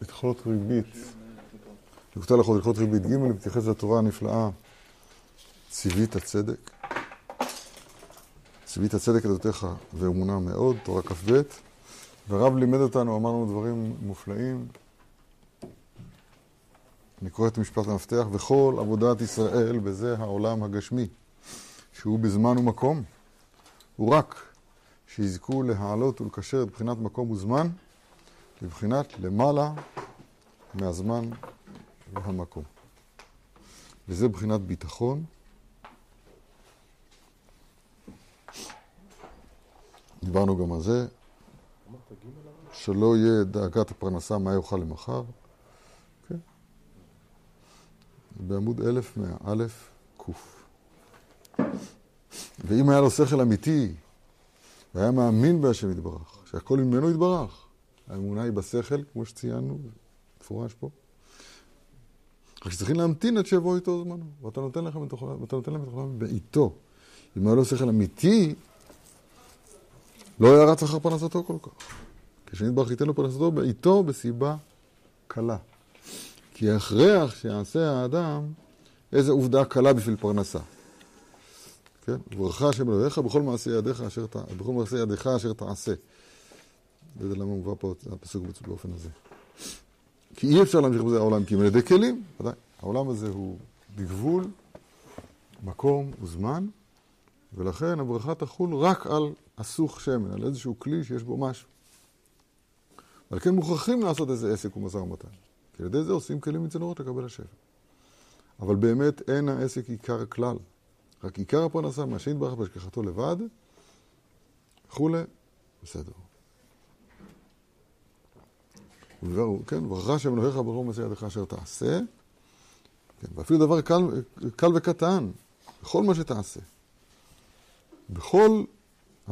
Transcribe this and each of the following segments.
הלכות ריבית. לקטוע הלכות הלכות ריבית ג' מתייחס לתורה הנפלאה ציווית הצדק. ציווית הצדק עדותיך ואמונה מאוד, תורה כ"ב. והרב לימד אותנו, אמר לנו דברים מופלאים. אני קורא את משפט המפתח, וכל עבודת ישראל בזה העולם הגשמי, שהוא בזמן ומקום, הוא רק שיזכו להעלות ולקשר את בחינת מקום וזמן לבחינת למעלה מהזמן והמקום. וזה בחינת ביטחון. דיברנו גם על זה, שלא יהיה דאגת הפרנסה מה יאכל למחר. כן. בעמוד 1100, א', ק'. ואם היה לו שכל אמיתי, והיה מאמין בהשם יתברך, שהכל ממנו יתברך, האמונה היא בשכל, כמו שציינו, מפורש פה. רק שצריכים להמתין עד שיבוא איתו זמנו, ואתה נותן להם את תוכנם בעיתו. אם היה לו שכל אמיתי, לא היה רץ אחר פרנסתו כל כך. כשנדברך ייתן לו פרנסתו בעיתו בסיבה קלה. כי ההכרח שיעשה האדם איזה עובדה קלה בשביל פרנסה. כן? וברכה השם אלוהיך בכל מעשה ידיך אשר תעשה. זה למה מובא פה הפסוק באופן הזה. כי אי אפשר להמשיך בזה העולם, כי אם על ידי כלים, ודאי. העולם הזה הוא בגבול, מקום וזמן, ולכן הברכה תחול רק על אסוך שמן, על איזשהו כלי שיש בו משהו. ועל כן מוכרחים לעשות איזה עסק ומשא ומתן. כי על ידי זה עושים כלים מצנורות לקבל השפע. אבל באמת אין העסק עיקר כלל. רק עיקר הפרנסה מהשם יתברך בהשגחתו לבד, וכולי, בסדר. כן, וברכה שם אלוהיך ברור מסע ידך אשר תעשה, כן, ואפילו דבר קל, קל וקטן, בכל מה שתעשה. בכל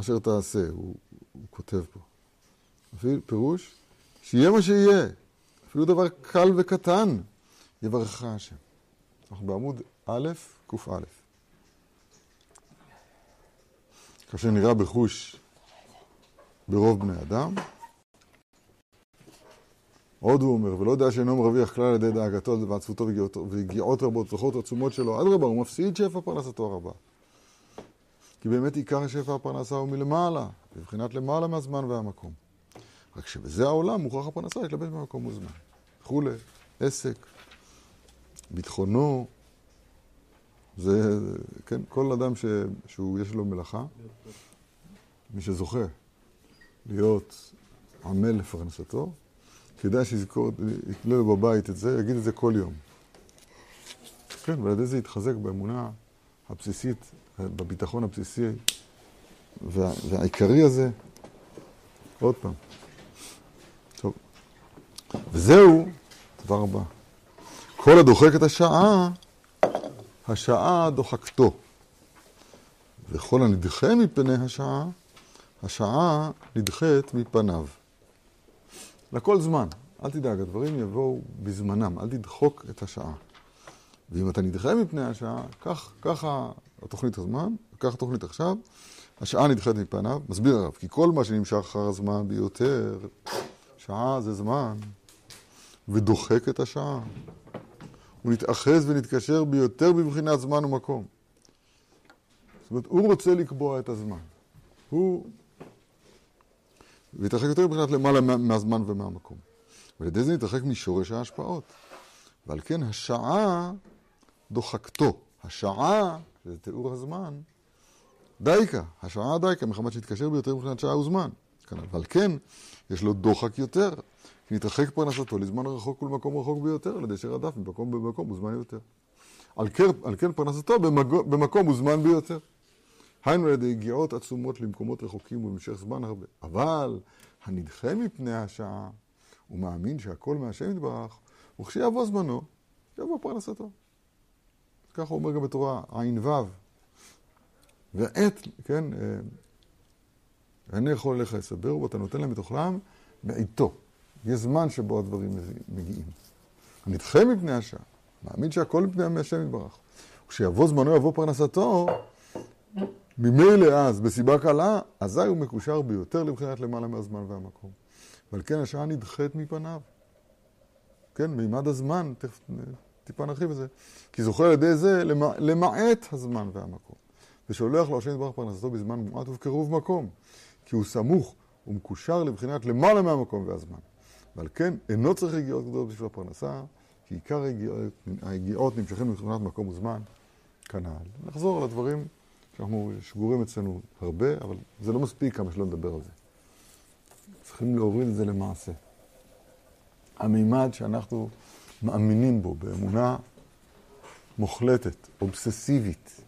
אשר תעשה, הוא, הוא כותב פה. אפילו פירוש, שיהיה מה שיהיה, אפילו דבר קל וקטן, יברכך השם. אנחנו בעמוד א', קא. כאשר נראה בחוש ברוב בני אדם, עוד הוא אומר, ולא יודע שאינו מרוויח כלל על ידי דאגתו ועצבותו ויגיעות רבות, זוכות עצומות שלו, אדרבה, הוא מפסיד שפע פרנסתו הרבה. כי באמת עיקר שפע הפרנסה הוא מלמעלה, מבחינת למעלה מהזמן והמקום. רק שבזה העולם מוכרח הפרנסה להתלבש במקום וזמן. וכולי, עסק, ביטחונו, זה, כן, כל אדם ש, שהוא, יש לו מלאכה, מי שזוכה להיות עמל לפרנסתו, כדאי שיזכור, יקנה לו בבית את זה, יגיד את זה כל יום. כן, ועל ידי זה יתחזק באמונה הבסיסית, בביטחון הבסיסי וה, והעיקרי הזה. עוד פעם. טוב. וזהו, דבר הבא. כל הדוחק את השעה, השעה דוחקתו. וכל הנדחה מפני השעה, השעה נדחית מפניו. לכל זמן. אל תדאג, הדברים יבואו בזמנם, אל תדחוק את השעה. ואם אתה נדחה מפני השעה, כך, ככה התוכנית הזמן, כך התוכנית עכשיו, השעה נדחית מפניו, מסביר הרב, כי כל מה שנמשך אחר הזמן ביותר, שעה זה זמן, ודוחק את השעה. הוא נתאחז ונתקשר ביותר בבחינת זמן ומקום. זאת אומרת, הוא רוצה לקבוע את הזמן. הוא והתרחק יותר מבחינת למעלה מהזמן ומהמקום. ועל ידי זה נתרחק משורש ההשפעות. ועל כן השעה דוחקתו. השעה, שזה תיאור הזמן, דייקה, השעה דייקה, מחמת שהתקשר ביותר מבחינת שעה וזמן. ועל כן, יש לו דוחק יותר, כי נתרחק פרנסתו לזמן רחוק ולמקום רחוק ביותר, על ידי שרדף ממקום במקום וזמן יותר. על כן, על כן פרנסתו במקום וזמן ביותר. היינו על ידי הגיעות עצומות למקומות רחוקים ובמשך זמן הרבה. אבל הנדחה מפני השעה, הוא מאמין שהכל מהשם יתברך, וכשיבוא זמנו, יבוא פרנסתו. ככה הוא אומר גם בתורה ע"ו. ועת, כן, ואני אה, יכול לך לסבר, ואתה נותן להם את אוכלם בעיתו. יש זמן שבו הדברים מגיעים. הנדחה מפני השעה, מאמין שהכל מפני השם יתברך. כשיבוא זמנו, יבוא פרנסתו, ממילא אז, בסיבה קלה, אזי הוא מקושר ביותר לבחינת למעלה מהזמן והמקום. ועל כן השעה נדחית מפניו. כן, מימד הזמן, תכף טיפה נרחיב את זה, כי זוכה על ידי זה למעט הזמן והמקום. ושולח לו השם יתברך פרנסתו בזמן מועט ובקירוב מקום, כי הוא סמוך ומקושר לבחינת למעלה מהמקום והזמן. ועל כן אינו צריך רגיעות גדולות בשביל הפרנסה, כי עיקר היגיעות נמשכים מבחינת מקום וזמן, כנ"ל. נחזור על הדברים שאנחנו שגורים אצלנו הרבה, אבל זה לא מספיק כמה שלא נדבר על זה. צריכים להוריד את זה למעשה. המימד שאנחנו מאמינים בו באמונה מוחלטת, אובססיבית,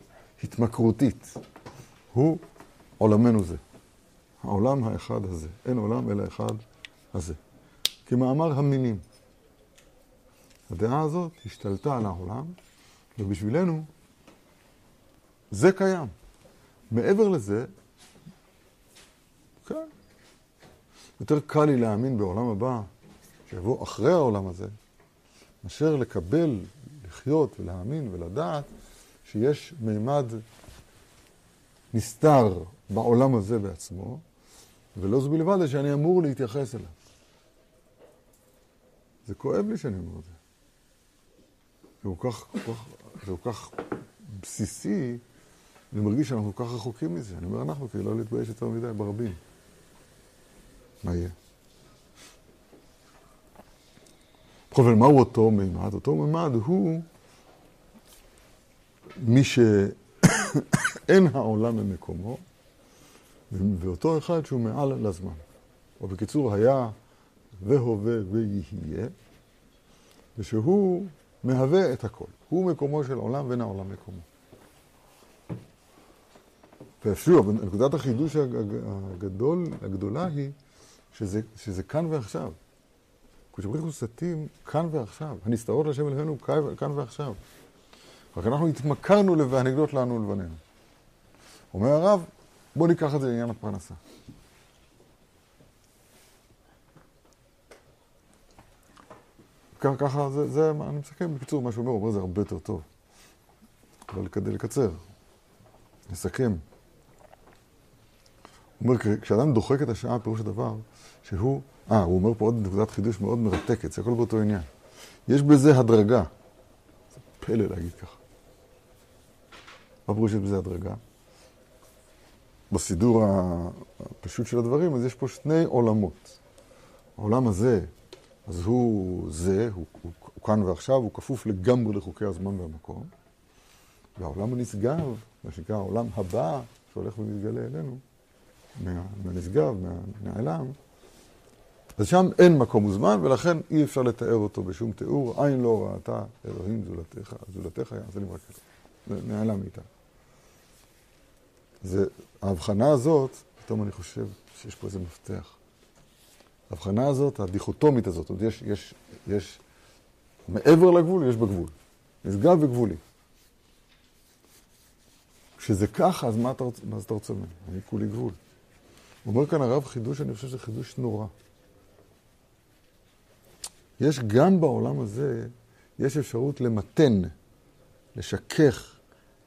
התמכרותית, הוא עולמנו זה. העולם האחד הזה. אין עולם אלא אחד הזה. כמאמר המינים. הדעה הזאת השתלטה על העולם, ובשבילנו זה קיים. מעבר לזה, כן, יותר קל לי להאמין בעולם הבא, שיבוא אחרי העולם הזה, מאשר לקבל, לחיות ולהאמין ולדעת שיש מימד נסתר בעולם הזה בעצמו, ולא זו בלבד, שאני אמור להתייחס אליו. זה כואב לי שאני אומר את זה. זה כל כך, כל כך, זה כל כך בסיסי, אני מרגיש שאנחנו כל כך רחוקים מזה. אני אומר אנחנו, כי לא להתבייש יותר מדי ברבים. מה יהיה? בכל אופן, מהו אותו מימד? אותו מימד הוא מי שאין העולם ממקומו, ואותו אחד שהוא מעל לזמן. או בקיצור, היה והווה ויהיה, ושהוא מהווה את הכל. הוא מקומו של עולם ואין העולם מקומו. ושוב, נקודת החידוש הגדול, הגדולה היא שזה, שזה כאן ועכשיו. כשברוך הוא סטים כאן ועכשיו. הנסתרות לשם אלוהינו כאן ועכשיו. רק אנחנו התמכרנו ל"והנגדות לנו ולבנינו". אומר הרב, בואו ניקח את זה לעניין הפרנסה. ככה, זה, זה, אני מסכם בקיצור מה שהוא אומר, הוא אומר זה הרבה יותר טוב. אבל כדי לקצר, נסכם. הוא אומר, כשאדם דוחק את השעה, פירוש הדבר, שהוא, אה, הוא אומר פה עוד נקודת חידוש מאוד מרתקת, זה הכל באותו עניין. יש בזה הדרגה. זה פלא להגיד ככה. מה פירוש יש בזה הדרגה? בסידור הפשוט של הדברים, אז יש פה שני עולמות. העולם הזה, אז הוא זה, הוא, הוא, הוא כאן ועכשיו, הוא כפוף לגמרי לחוקי הזמן והמקום. והעולם הנשגב, מה שנקרא העולם הבא, שהולך ומתגלה אלינו, מהנשגב, מהנעלם, אז שם אין מקום וזמן, ולכן אי אפשר לתאר אותו בשום תיאור. עין לא ראתה אלוהים זולתך, זולתך יעשה לי מרכז. נעלם מאיתה. זה, ההבחנה הזאת, פתאום אני חושב שיש פה איזה מפתח. ההבחנה הזאת, הדיכוטומית הזאת, עוד יש, יש, יש מעבר לגבול, יש בגבול. נשגב וגבולי. כשזה ככה, אז מה אתה רוצה ממני? אני כולי גבול. אומר כאן הרב חידוש, אני חושב שזה חידוש נורא. יש גם בעולם הזה, יש אפשרות למתן, לשכך,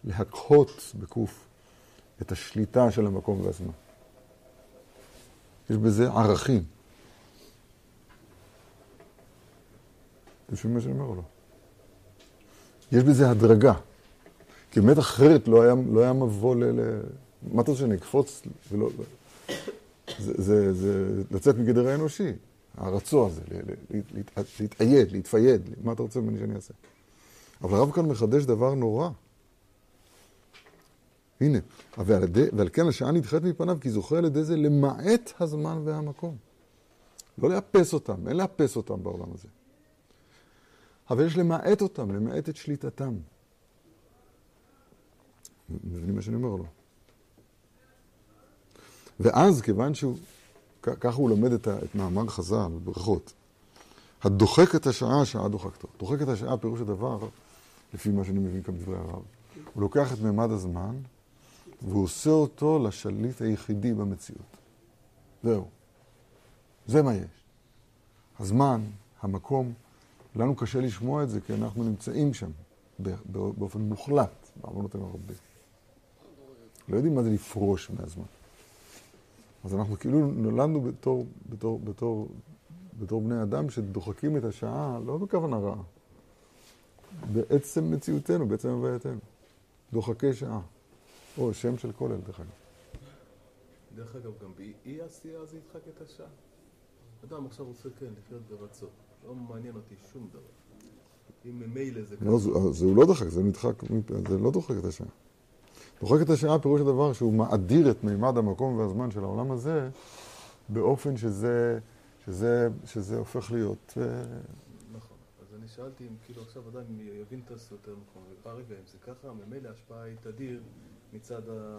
להקהות בקוף את השליטה של המקום והזמן. יש בזה ערכים. אתם שומעים מה שאני אומר או לא? יש בזה הדרגה. כי באמת אחרת לא היה, לא היה מבוא ל... מה אתה רוצה שאני אקפוץ ולא... זה, זה, זה לצאת מגדר האנושי, הרצוע הזה, להתאייד, להתפייד, מה אתה רוצה ממני שאני אעשה? אבל הרב כאן מחדש דבר נורא. הנה, ועל, ידי, ועל כן השעה נדחית מפניו, כי זוכה על ידי זה למעט הזמן והמקום. לא לאפס אותם, אין לאפס אותם בעולם הזה. אבל יש למעט אותם, למעט את שליטתם. מבינים מה שאני אומר או לא? ואז, כיוון שהוא, ככה הוא לומד את, את מאמר חז"ל, ברכות, הדוחק את השעה, השעה דוחקתו. דוחק את השעה, פירוש הדבר, לפי מה שאני מבין כאן בדברי הרב. הוא לוקח את מימד הזמן, והוא עושה אותו לשליט היחידי במציאות. זהו. זה מה יש. הזמן, המקום, לנו קשה לשמוע את זה, כי אנחנו נמצאים שם באופן מוחלט, בעוונות הרבה. לא יודעים מה זה לפרוש מהזמן. אז אנחנו כאילו נולדנו בתור, בתור, בתור, בתור בני אדם שדוחקים את השעה, לא בכוונה רעה, בעצם מציאותנו, בעצם הווייתנו. דוחקי שעה. או שם של כולל, דרך אגב. דרך אגב, גם באי עשייה זה ידחק את השעה. אדם עכשיו רוצה, כן, לחיות ברצון. לא מעניין אותי שום דבר. אם ממילא זה לא, זה, הוא לא דוחק, זה נדחק, זה לא דוחק את השעה. דוחק את השעה פירוש הדבר שהוא מאדיר את מימד המקום והזמן של העולם הזה באופן שזה, שזה, שזה הופך להיות... אה, נכון. אז אני שאלתי אם כאילו עכשיו אדם יבין את הסרט יותר נכון, רגע, אם זה ככה, ממילא ההשפעה היא תדיר מצד ה...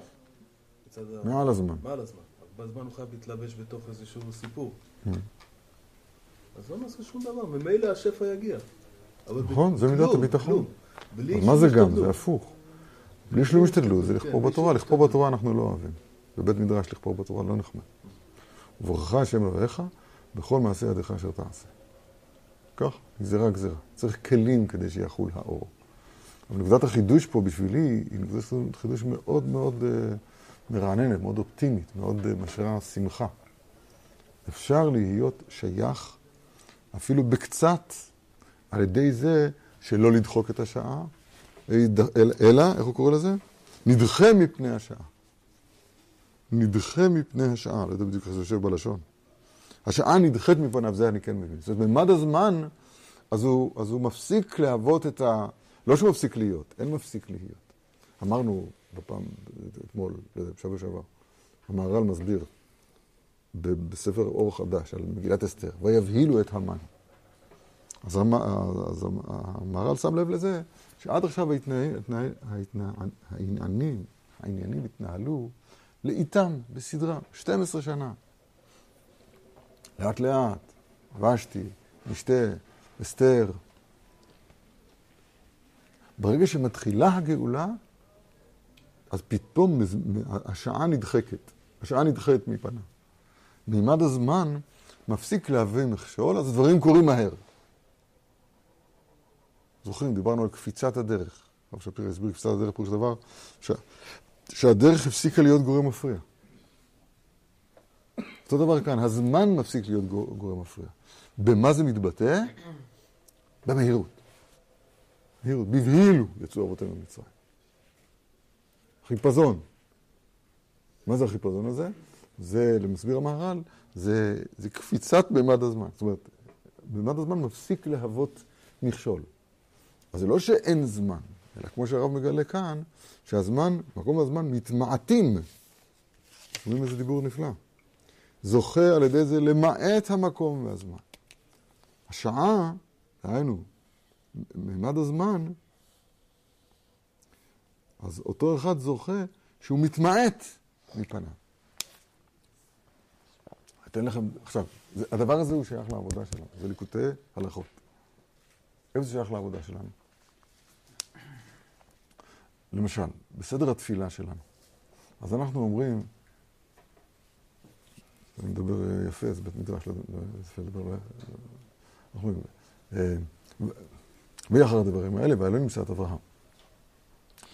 מצד ה... מעל הזמן. מעל הזמן. בזמן הוא חייב להתלבש בתוך איזשהו סיפור. Mm. אז לא נעשה שום דבר, ממילא השפע יגיע. נכון, זה מידת הביטחון. מה זה גם? זה הפוך. בלי שום השתדלות, זה לכפור כן, בתורה. לכפור בתורה אנחנו לא אוהבים. בבית מדרש לכפור בתורה לא נחמד. וברכך השם אלוהיך בכל מעשה ידיך אשר תעשה. כך, גזירה גזירה. צריך כלים כדי שיחול האור. אבל נקודת החידוש פה בשבילי היא נקודת חידוש מאוד מאוד uh, מרעננת, מאוד אופטימית, מאוד uh, משאירה שמחה. אפשר להיות שייך אפילו בקצת על ידי זה שלא לדחוק את השעה, אלא, איך הוא קורא לזה? נדחה מפני השעה. נדחה מפני השעה, לא יודע בדיוק איך זה יושב בלשון. השעה נדחית מפניו, זה אני כן מבין. זאת אומרת, בממד הזמן, אז הוא, אז הוא מפסיק להוות את ה... לא שהוא מפסיק להיות, אין מפסיק להיות. אמרנו בפעם, אתמול, לא בשבוע שעבר, המהר"ל מסביר בספר אור חדש על מגילת אסתר, ויבהילו את המן. אז המהר"ל שם לב לזה שעד עכשיו העניינים, העניינים התנהלו לאיתם, בסדרה, 12 שנה. לאט לאט, ושתי, משתה, אסתר. ברגע שמתחילה הגאולה, אז פתאום השעה נדחקת, השעה נדחית מפניו. מימד הזמן מפסיק להביא מכשול, אז הדברים קורים מהר. זוכרים, דיברנו על קפיצת הדרך. הרב שפירא הסביר קפיצת הדרך, פירוש הדבר, ש... שהדרך הפסיקה להיות גורם מפריע. אותו דבר כאן, הזמן מפסיק להיות גורם מפריע. במה זה מתבטא? במהירות. מהירות. בבהילו יצאו אבותינו ממצרים. חיפזון. מה זה החיפזון הזה? זה, למסביר המהר"ל, זה, זה קפיצת במד הזמן. זאת אומרת, במד הזמן מפסיק להוות מכשול. אז זה לא שאין זמן, אלא כמו שהרב מגלה כאן, שהזמן, מקום הזמן מתמעטים. שומעים איזה דיבור נפלא. זוכה על ידי זה למעט המקום והזמן. השעה, דהיינו, מימד הזמן, אז אותו אחד זוכה שהוא מתמעט מפניו. אתן לכם, עכשיו, זה, הדבר הזה הוא שייך לעבודה שלנו, זה ליקוטי הלכות. איפה זה שייך לעבודה שלנו? למשל, בסדר התפילה שלנו. אז אנחנו אומרים, אני מדבר אה, יפה, זה בית מדרש, לא יפה לא, אנחנו אומרים, אה, ויחר הדברים האלה, והאלוהים ימצא את אברהם.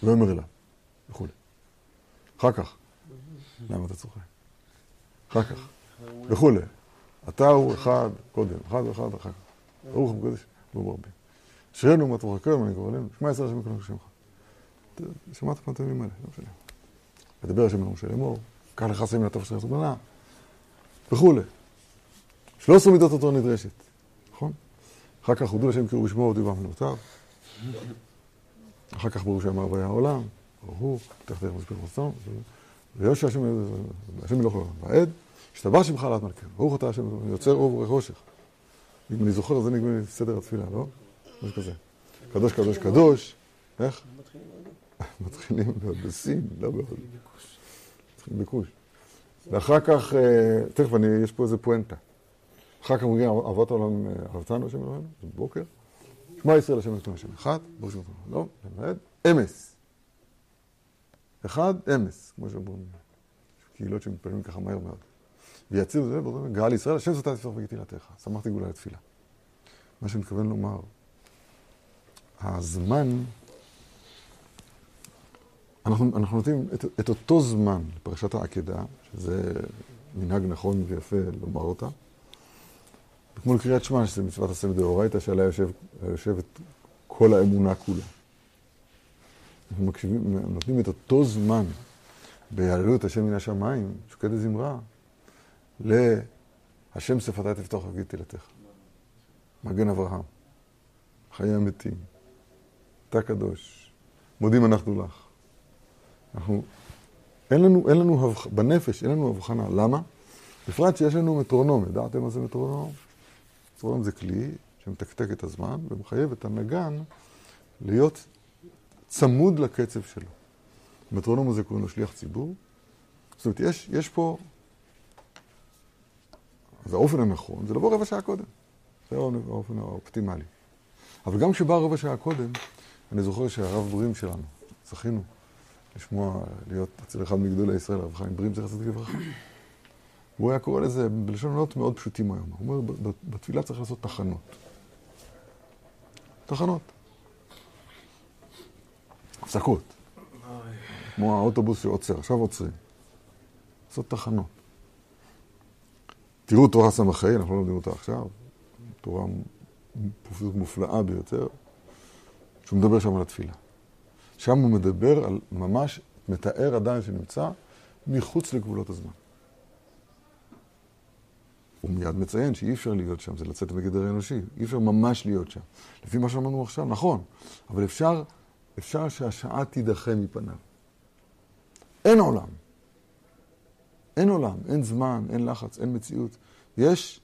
לא אומר אליו, וכולי. אחר כך, למה אתה צוחק? אחר כך, וכולי. אתה הוא אחד קודם, אחד ואחד אחר כך. ברוך הוא בקודש, ברוך רבים. אשרינו ומה תברכנו, אני קורא לנו, שמע ישראל השם יקרא שמך. שמעת פעם את המילים האלה, לא משנה. לדבר השם אל משה לאמור, קח לך סמים לטוב של יחסות בנה, וכולי. 13 מידות התורה נדרשת, נכון? אחר כך הודו לשם קראו בשמו ודיבם מנותיו. אחר כך ברור שאמר והיה העולם, ברוך הוא, פתח דרך מסביר רצון, ויושע השם, השם מלוך לעולם, והעד, השתבח שמך לעד מלכנו, ברוך אתה השם, יוצר אור ורך חושך. אם אני זוכר, זה נגמר סדר התפילה, לא? משהו כזה. קדוש, קדוש, קדוש, איך? מתחילים בסין, לא בהודו. מתחילים בכוש. ואחר כך, אה, תכף, יש פה איזה פואנטה. אחר כך מגיע אהבת העולם, אה, אהבתנו השם אלוהינו, זה בבוקר. שמע ישראל השם אלוהינו השם אחד, ברוך שם לא, למעט, אמס. אחד, אמס, כמו שאומרים. קהילות שמתפללים ככה מהר מאוד. ויציבו זה, גאל ישראל, השם זאת תפתח וגתילתך. שמחתי גאולה לתפילה. מה שאני מתכוון לומר, הזמן אנחנו, אנחנו נותנים את, את אותו זמן לפרשת העקדה, שזה מנהג נכון ויפה לומר אותה. כמו לקריאת שמע, שזה מצוות עשה מדאורייתא, שעליה יושב, יושבת כל האמונה כולה. אנחנו מקשיבים, נותנים את אותו זמן ביעללו את השם מן השמיים, שוקד הזמרה, להשם שפתי תפתח וגיד תהילתך. מגן אברהם, חיי המתים, אתה קדוש, מודים אנחנו לך. אנחנו, אין לנו, אין לנו, בנפש אין לנו הבחנה. למה? בפרט שיש לנו מטרונום. ידעתם מה זה מטרונום? מטרונום זה כלי שמתקתק את הזמן ומחייב את הנגן להיות צמוד לקצב שלו. המטרונום הזה קוראים לו שליח ציבור. זאת אומרת, יש, יש פה... אז האופן הנכון זה לבוא רבע שעה קודם. זה האופן האופטימלי. אבל גם כשבא רבע שעה קודם, אני זוכר שהרב ברים שלנו, זכינו לשמוע, להיות אצל אחד מגדולי ישראל, הרב חיים ברים, זכר צדיק לברכה. הוא היה קורא לזה בלשונות מאוד פשוטים היום. הוא אומר, בתפילה צריך לעשות תחנות. תחנות. הפסקות. כמו האוטובוס שעוצר, עכשיו עוצרים. לעשות תחנות. תראו תורה ס"ה, אנחנו לא לומדים אותה עכשיו, תורה מופלאה ביותר, שהוא מדבר שם על התפילה. שם הוא מדבר על ממש, מתאר עדיין שנמצא מחוץ לגבולות הזמן. הוא מיד מציין שאי אפשר להיות שם, זה לצאת מגדר האנושי, אי אפשר ממש להיות שם. לפי מה שאמרנו עכשיו, נכון, אבל אפשר, אפשר שהשעה תידחה מפניו. אין עולם. אין עולם, אין זמן, אין לחץ, אין מציאות. יש,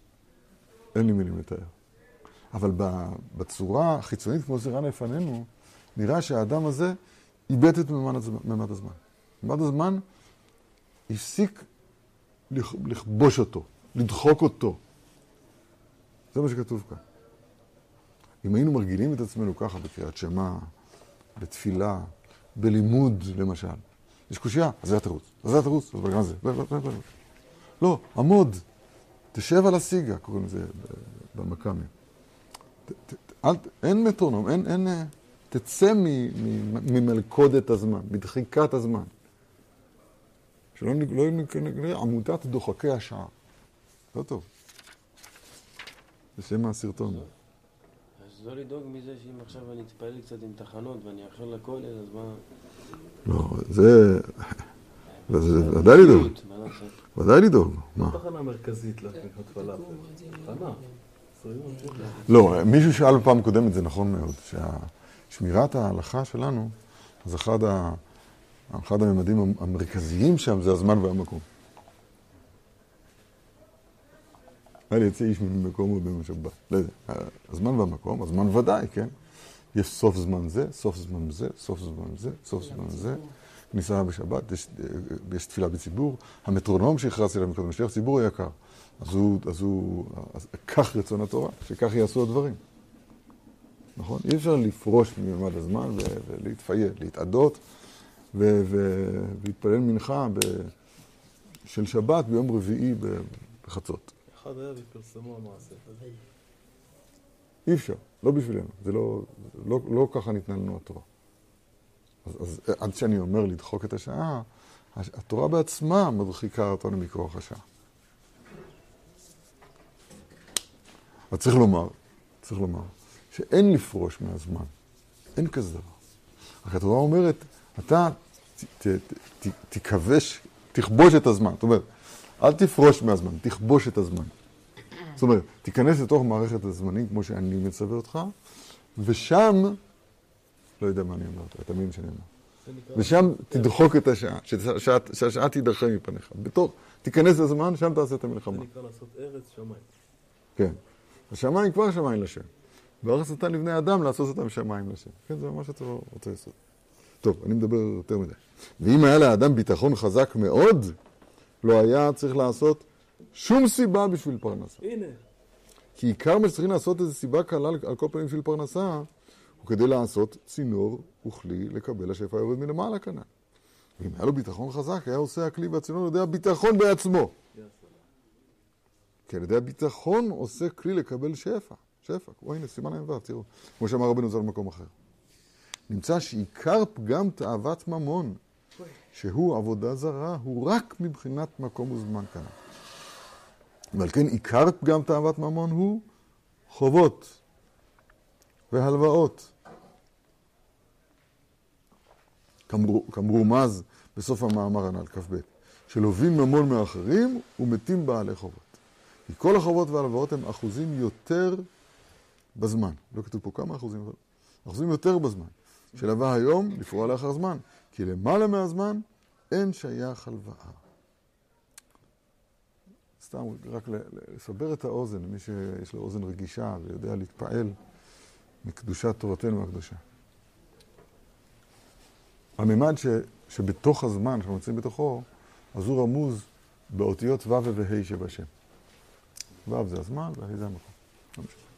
אין לי מילים לתאר. אבל בצורה החיצונית, כמו שזה לפנינו, נראה שהאדם הזה איבד את ממד הזמן. ממד הזמן הפסיק לכבוש אותו, לדחוק אותו. זה מה שכתוב כאן. אם היינו מרגילים את עצמנו ככה בקריאת שמע, בתפילה, בלימוד למשל, יש קושייה, אז זה התירוץ. אז זה התירוץ, אז בגלל זה. לא, עמוד, תשב על הסיגה, קוראים לזה במכ"מים. אין מטרונום, אין, אין, תצא ממלכודת הזמן, מדחיקת הזמן. שלא לא נקרא עמותת דוחקי השעה. לא טוב. זה שם הסרטון. אז לא לדאוג מזה שאם עכשיו אני אתפלל קצת עם תחנות ואני אאחר לכולל, אז מה... לא, זה... זה ודאי לדאוג. ודאי לדאוג. מה? תחנה מרכזית לקנות פלאפל. תחנה. לא, מישהו שאל בפעם קודמת, זה נכון מאוד, ששמירת ההלכה שלנו, אז אחד, ה... אחד הממדים המרכזיים שם זה הזמן והמקום. אל יצא איש ממקום ובמשבת. לא יודע, הזמן והמקום, הזמן ודאי, כן? יש סוף זמן זה, סוף זמן זה, סוף זמן זה, סוף זמן זה. כניסה בשבת, יש, יש תפילה בציבור. המטרונום שהכרזתי עליו מקודם, שליח ציבור היקר. אז הוא, אז הוא, אז כך רצון התורה, שכך יעשו הדברים. נכון? אי אפשר לפרוש מממד הזמן ולהתפייד, להתאדות ולהתפלל מנחה של שבת ביום רביעי בחצות. אחד היה ופרסמו המעשה. אי אפשר, לא בשבילנו. זה לא, לא, לא ככה ניתנה לנו התורה. אז, אז עד שאני אומר לדחוק את השעה, התורה בעצמה מדחיקה אותנו מכוח השעה. אבל צריך לומר, צריך לומר, שאין לפרוש מהזמן. אין כזה דבר. רק התורה אומרת, אתה תכבש, תכבוש את הזמן. זאת אומרת, אל תפרוש מהזמן, תכבוש את הזמן. זאת אומרת, תיכנס לתוך מערכת הזמנים כמו שאני מצווה אותך, ושם, לא יודע מה אני אומר, אתה מבין שאני אומר. ושם תדחוק את השעה, שהשעה תידחה מפניך. בתור, תיכנס לזמן, שם תעשה את המלחמה. זה נקרא לעשות ארץ שמיים. כן. השמיים כבר שמיים לשם. וארץ נתן לבני אדם לעשות אותם שמיים לשם. כן, זה ממש אתה רוצה לעשות. טוב, אני מדבר יותר מדי. ואם היה לאדם ביטחון חזק מאוד, לא היה צריך לעשות שום סיבה בשביל פרנסה. הנה. כי עיקר מה שצריכים לעשות איזו סיבה קלה על כל פנים בשביל פרנסה, הוא כדי לעשות צינור וכלי לקבל השפע היורד מלמעלה כנ"ל. ואם היה לו ביטחון חזק, היה עושה הכלי והצינור על ידי הביטחון בעצמו. כי על ידי הביטחון עושה כלי לקבל שפע. שפע. או הנה, סימן ע"ו, תראו. כמו שאמר רבנו זה במקום אחר. נמצא שעיקר פגם תאוות ממון שהוא עבודה זרה, הוא רק מבחינת מקום וזמן כאן. ועל כן עיקר פגם תאוות ממון הוא חובות והלוואות. כמרו- כמרומז בסוף המאמר הנ"ל, כ"ב, שלווים ממון מאחרים ומתים בעלי חובות. כי כל החובות וההלוואות הם אחוזים יותר בזמן. לא כתוב פה כמה אחוזים, אבל אחוזים יותר בזמן. שלווה היום לפרוע לאחר זמן. כי למעלה מהזמן אין שייך הלוואה. סתם, רק לסבר את האוזן, למי שיש לו אוזן רגישה ויודע להתפעל מקדושת תורתנו הקדושה. הממד ש, שבתוך הזמן, שאנחנו נמצאים בתוכו, אז הוא רמוז באותיות ו' וה' שבשם. ו' זה הזמן וה' זה המקום. לא משנה.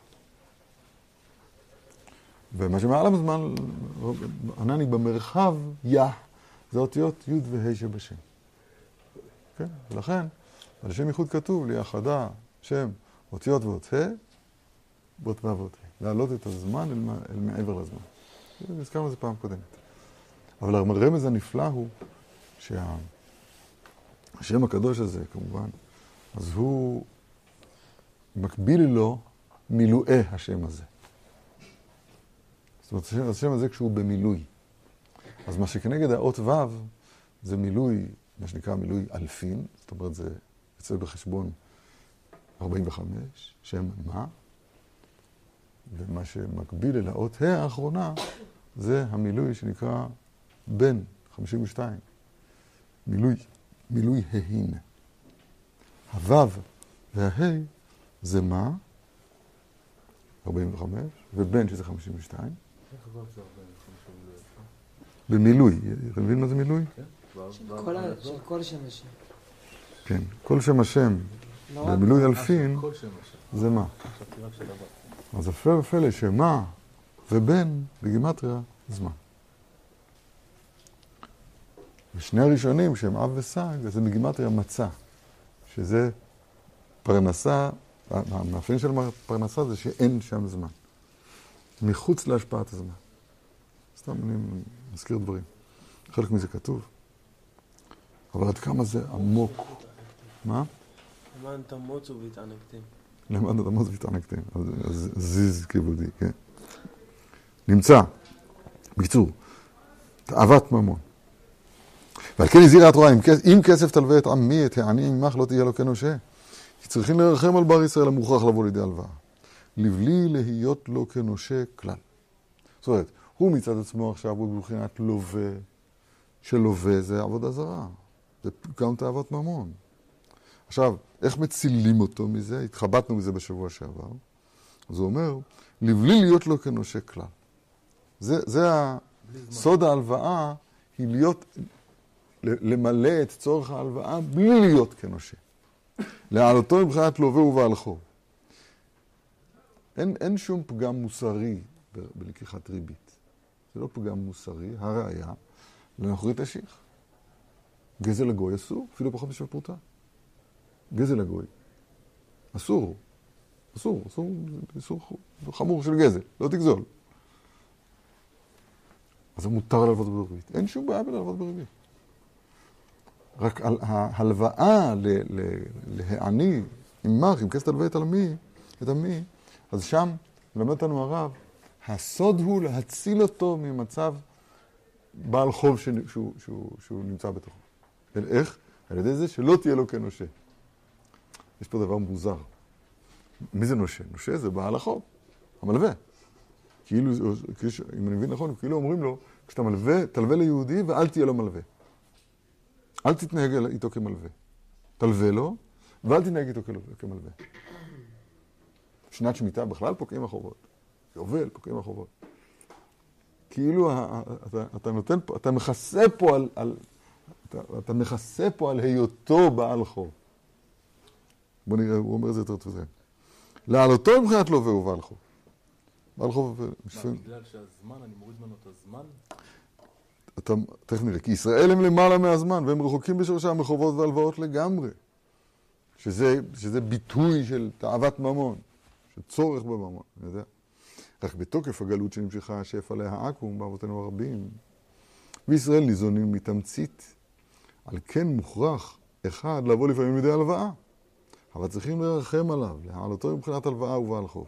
ומה שמעל הזמן, ענני במרחב, יא, זה אותיות י' וה' שבשם. כן? ולכן, על שם ייחוד כתוב ליחדה, שם, אותיות ואות ה', ואות ו' ואות ה'. להעלות את הזמן אל, אל מעבר לזמן. הזכרנו את זה פעם קודמת. אבל הרמז הנפלא הוא שהשם הקדוש הזה, כמובן, אז הוא מקביל לו מילואי השם הזה. זאת אומרת, השם, השם הזה כשהוא במילוי. אז מה שכנגד האות ו' זה מילוי, מה שנקרא מילוי אלפין, זאת אומרת, זה יוצא בחשבון 45, שם מה, ומה שמקביל אל האות ה' האחרונה זה המילוי שנקרא בן 52, מילוי, מילוי ההין. הוו והה זה מה? 45, ובן שזה 52, איך ו' זה 40 במילוי. אתה מבין מה זה מילוי? כן? של כל שם השם. כן. כל שם השם לא במילוי אלפין. זה מה? אז הפלא ופלא שמה ובן בגימטריה זמן. ושני הראשונים שהם אב וסג, זה בגימטריה מצה, שזה פרנסה, המאפיין של פרנסה זה שאין שם זמן. מחוץ להשפעת הזמן. סתם אני מזכיר דברים. חלק מזה כתוב. אבל עד כמה זה עמוק. מה? למען תמוצו והתענגתם. את עמוס והתענגתם. אז, זיז כיבודי, כן. נמצא, בקיצור, תאוות ממון. ועל כן הזהירה התורה, אם כסף תלווה את עמי, את העני עמך, לא תהיה לו כנושה. כי צריכים לרחם על בר ישראל המוכרח לבוא לידי הלוואה. לבלי להיות לו כנושה כלל. זאת אומרת, הוא מצד עצמו עכשיו הוא בבחינת לווה, שלווה זה עבודה זרה. זה גם תאוות ממון. עכשיו, איך מצילים אותו מזה? התחבטנו מזה בשבוע שעבר. אז הוא אומר, לבלי להיות לו כנושה כלל. זה, זה. סוד ההלוואה היא להיות, למלא את צורך ההלוואה בלי להיות כנושה. להעלותו מבחינת לווה ובעל חוב. אין, אין שום פגם מוסרי ב- בלקיחת ריבית. זה לא פגם מוסרי, הראיה, לנוכרית השיח. גזל הגוי אסור, אפילו פחות משווה פרוטה. גזל הגוי. אסור. אסור, אסור, זה איסור חמור של גזל, לא תגזול. אז מותר להלוות בריבית. אין שום בעיה בלהלוות בריבית. רק ההלוואה להעני עמך, עם כסף תלווה את עמי, את עמי, אז שם מלמד אותנו הרב, הסוד הוא להציל אותו ממצב בעל חוב שהוא, שהוא, שהוא, שהוא נמצא בתוכו. איך? על ידי זה שלא תהיה לו כנושה. יש פה דבר מוזר. מי זה נושה? נושה זה בעל החוב, המלווה. כאילו, אם אני מבין נכון, כאילו אומרים לו, כשאתה מלווה, תלווה ליהודי ואל תהיה לו מלווה. אל תתנהג איתו כמלווה. תלווה לו, ואל תתנהג איתו כמלווה. שנת שמיטה בכלל פוקעים החובות. יובל, פוקעים החובות. כאילו אתה, אתה נותן פה, אתה מכסה פה על, על אתה, אתה מכסה פה על היותו בעל חוב. בוא נראה, הוא אומר את זה יותר טוב. להעלותו מבחינת לווה הוא בעל חוב. בעל חוב, מה, לפעמים- בגלל שהזמן, אני מוריד ממנו את הזמן? אתה, תכף נראה, כי ישראל הם למעלה מהזמן, והם רחוקים בשורשם מחובות והלוואות לגמרי. שזה, שזה ביטוי של תאוות ממון, של צורך בממון, אני יודע. רק בתוקף הגלות שנמשכה השפע להעכו"ם באבותינו הרבים, וישראל ניזונים מתמצית. על כן מוכרח, אחד, לבוא לפעמים לידי הלוואה. אבל צריכים לרחם עליו, להעלותו מבחינת הלוואה ובעל חוב.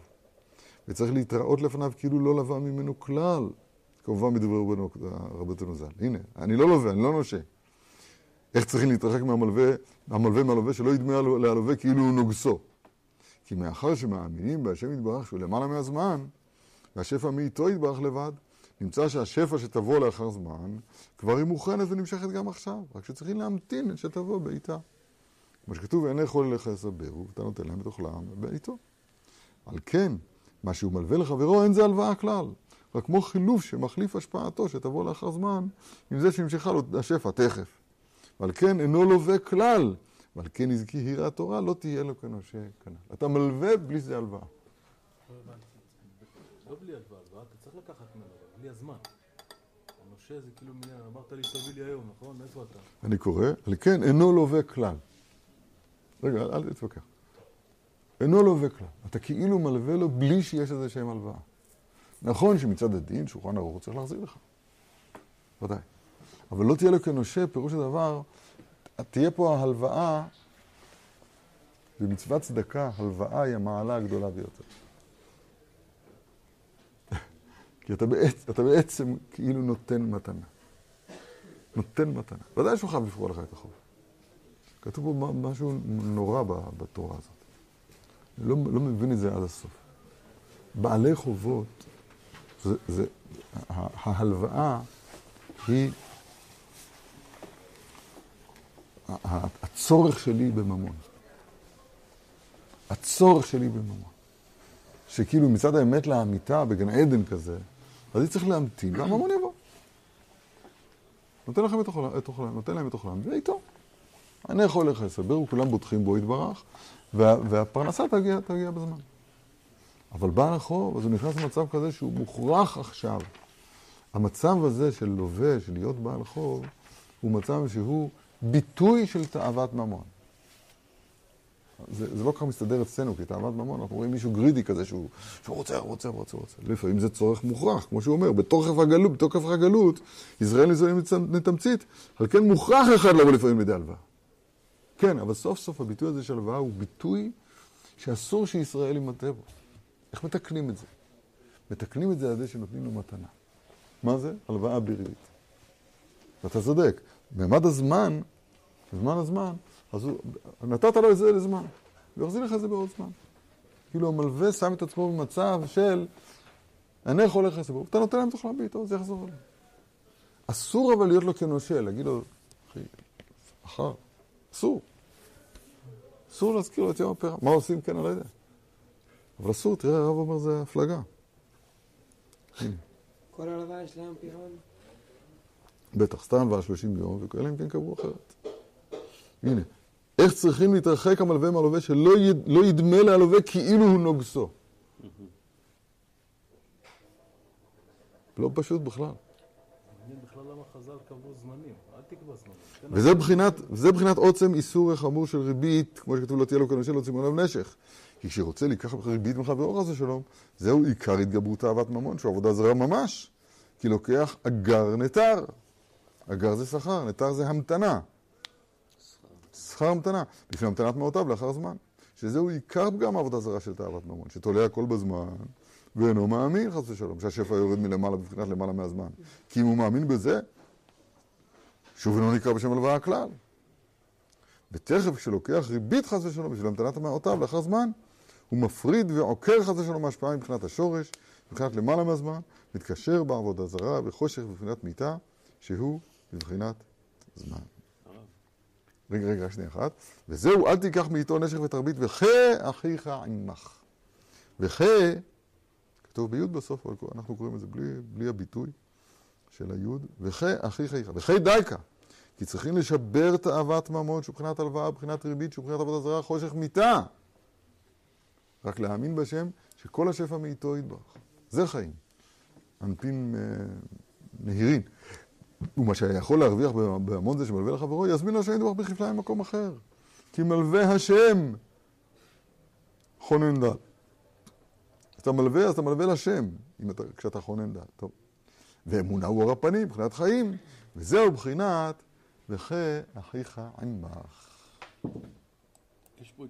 וצריך להתראות לפניו כאילו לא לווה ממנו כלל. כמובן מדברי רבנו, רבותינו ז"ל. הנה, אני לא לווה, אני לא נושה. איך צריכים להתרחק מהמלווה, מהמלווה מהלווה שלא ידמה להלווה כאילו הוא נוגסו. כי מאחר שמאמינים בהשם יתברך שהוא למעלה מהזמן, והשפע מאיתו יתברך לבד, נמצא שהשפע שתבוא לאחר זמן, כבר היא מוכנת ונמשכת גם עכשיו, רק שצריכים להמתין שתבוא בעיתה. כמו שכתוב, אין לאכול אליך יסברו, ואתה נותן להם את אוכלם בעיתו. על כן, מה שהוא מלווה לחברו אין זה הלוואה כלל. רק כמו חילוף שמחליף השפעתו שתבוא לאחר זמן, עם זה שנמשכה לו השפע תכף. ועל כן אינו לווה כלל, ועל כן נזכי היראת תורה לא תהיה לו כנושה כנ"ל. אתה מלווה בלי שזה הלוואה. לא בלי הלוואה, הלוואה אתה צריך לקחת ממנו, בלי הזמן. הנושה זה כאילו, מין- אמרת לי תביא לי היום, נכון? איפה אתה? אני קורא, על כן אינו לווה כלל. רגע, אל אל תתווכח. אינו לווה כלל. אתה כאילו מלווה לו בלי שיש איזה שהם הלוואה. נכון שמצד הדין, שולחן ערוך צריך להחזיר לך. ודאי. אבל לא תהיה לו כנושה, פירוש הדבר, תהיה פה ההלוואה, במצוות צדקה, הלוואה היא המעלה הגדולה ביותר. כי אתה בעצם, אתה בעצם כאילו נותן מתנה. נותן מתנה. ודאי שהוא חייב לפרוע לך את החוב. כתוב פה משהו נורא בתורה הזאת. אני לא, לא מבין את זה עד הסוף. בעלי חובות, זה, זה, ההלוואה היא ה- ה- הצורך שלי בממון. הצורך שלי בממון. שכאילו מצד האמת לאמיתה בגן עדן כזה, אז אני צריך להמתין, והממון יבוא. נותן לכם את אוכלם, את אוכלם, נותן להם את אוכלם, ואיתו. אני יכול לך לסבר, וכולם בוטחים בו יתברך, וה, והפרנסה תגיע, תגיע בזמן. אבל בעל החוב, אז הוא נכנס למצב כזה שהוא מוכרח עכשיו. המצב הזה של לווה, של להיות בעל חוב, הוא מצב שהוא ביטוי של תאוות ממון. זה, זה לא כל כך מסתדר אצלנו, כי תאוות ממון, אנחנו רואים מישהו גרידי כזה שהוא, שהוא רוצה, רוצה, רוצה, רוצה. לפעמים זה צורך מוכרח, כמו שהוא אומר, בתוקף הגלות, בתוקף הגלות, ישראל ניזונים מתמצית, על כן מוכרח אחד לבוא לפעמים לידי הלוואה. כן, אבל סוף סוף הביטוי הזה של הלוואה הוא ביטוי שאסור שישראל ימטה בו. איך מתקנים את זה? מתקנים את זה על זה שנותנים לו מתנה. מה זה? הלוואה בריבית. ואתה צודק, בממד הזמן, בזמן הזמן, אז הוא, נתת לו את זה לזמן, הוא יחזיר לך את זה בעוד זמן. כאילו המלווה שם את עצמו במצב של, אני יכול לך לסיפור, אתה נותן להם תאכל בעיתו, זה יחזור אליהם. אסור אבל להיות לו כנושה, להגיד לו, אחי, מחר, אסור. אסור להזכיר לו את יום הפרע. מה עושים? כן, אני לא יודע. אבל אסור, תראה, הרב אומר זה הפלגה. כל הלוואה יש להם פירעון? בטח, סתם הלוואה 30 יום, וכאלה אם כן קבעו אחרת. הנה, איך צריכים להתרחק המלווה מהלווה שלא יד, לא ידמה להלווה כאילו הוא נוגסו. לא פשוט בכלל. מעניין בכלל למה חז"ל קבעו זמנים. אל תקבע זמנים. תן וזה בחינת, וזה בחינת עוצם איסור החמור של ריבית, כמו שכתוב לא תהיה לו כנושה לא צימון עליו נשך. כי כשרוצה לקחת ריבית מחברו חס ושלום, זהו עיקר התגברות אהבת ממון, שהוא עבודה זרה ממש. כי לוקח אגר נתר. אגר זה שכר, נתר זה המתנה. שכר המתנה, לפני המתנת מעותיו לאחר זמן. שזהו עיקר פגם העבודה זרה של תאוות ממון, שתולה הכל בזמן, ואינו מאמין חס ושלום, שהשפע יורד מלמעלה בבחינת למעלה מהזמן. כי אם הוא מאמין בזה, שוב אינו נקרא בשם הלוואה הכלל. ותכף כשלוקח ריבית חס ושלום בשביל המתנת מעותיו לאחר זמן, הוא מפריד ועוקר חס ושלום מהשפעה מבחינת השורש, מבחינת למעלה מהזמן, מתקשר בעבודה זרה וחושך בבחינת מיתה, שהוא בבחינת זמן. רגע, רגע, שנייה אחת. וזהו, אל תיקח מאיתו נשך ותרבית, וחי אחיך עמך. וחי, כתוב ביוד בסוף, אבל אנחנו קוראים את זה בלי, בלי הביטוי של היוד, וחי אחיך איכה. וחי דייקה. כי צריכים לשבר תאוות ממון, שהוא מבחינת הלוואה, מבחינת ריבית, שהוא מבחינת עבודה זרה, חושך מיתה. רק להאמין בשם שכל השפע מאיתו יתברך. זה חיים. אנפין אה. ומה שיכול להרוויח בהמון זה שמלווה לחברו, יזמין השם יתברך בכפליים במקום אחר. כי מלווה השם חונן דל. אתה מלווה, אז אתה מלווה לשם, אתה, כשאתה חונן דל. טוב. ואמונה הוא אור הפנים, מבחינת חיים, וזהו בחינת וכי אחיך עמך. יש פה.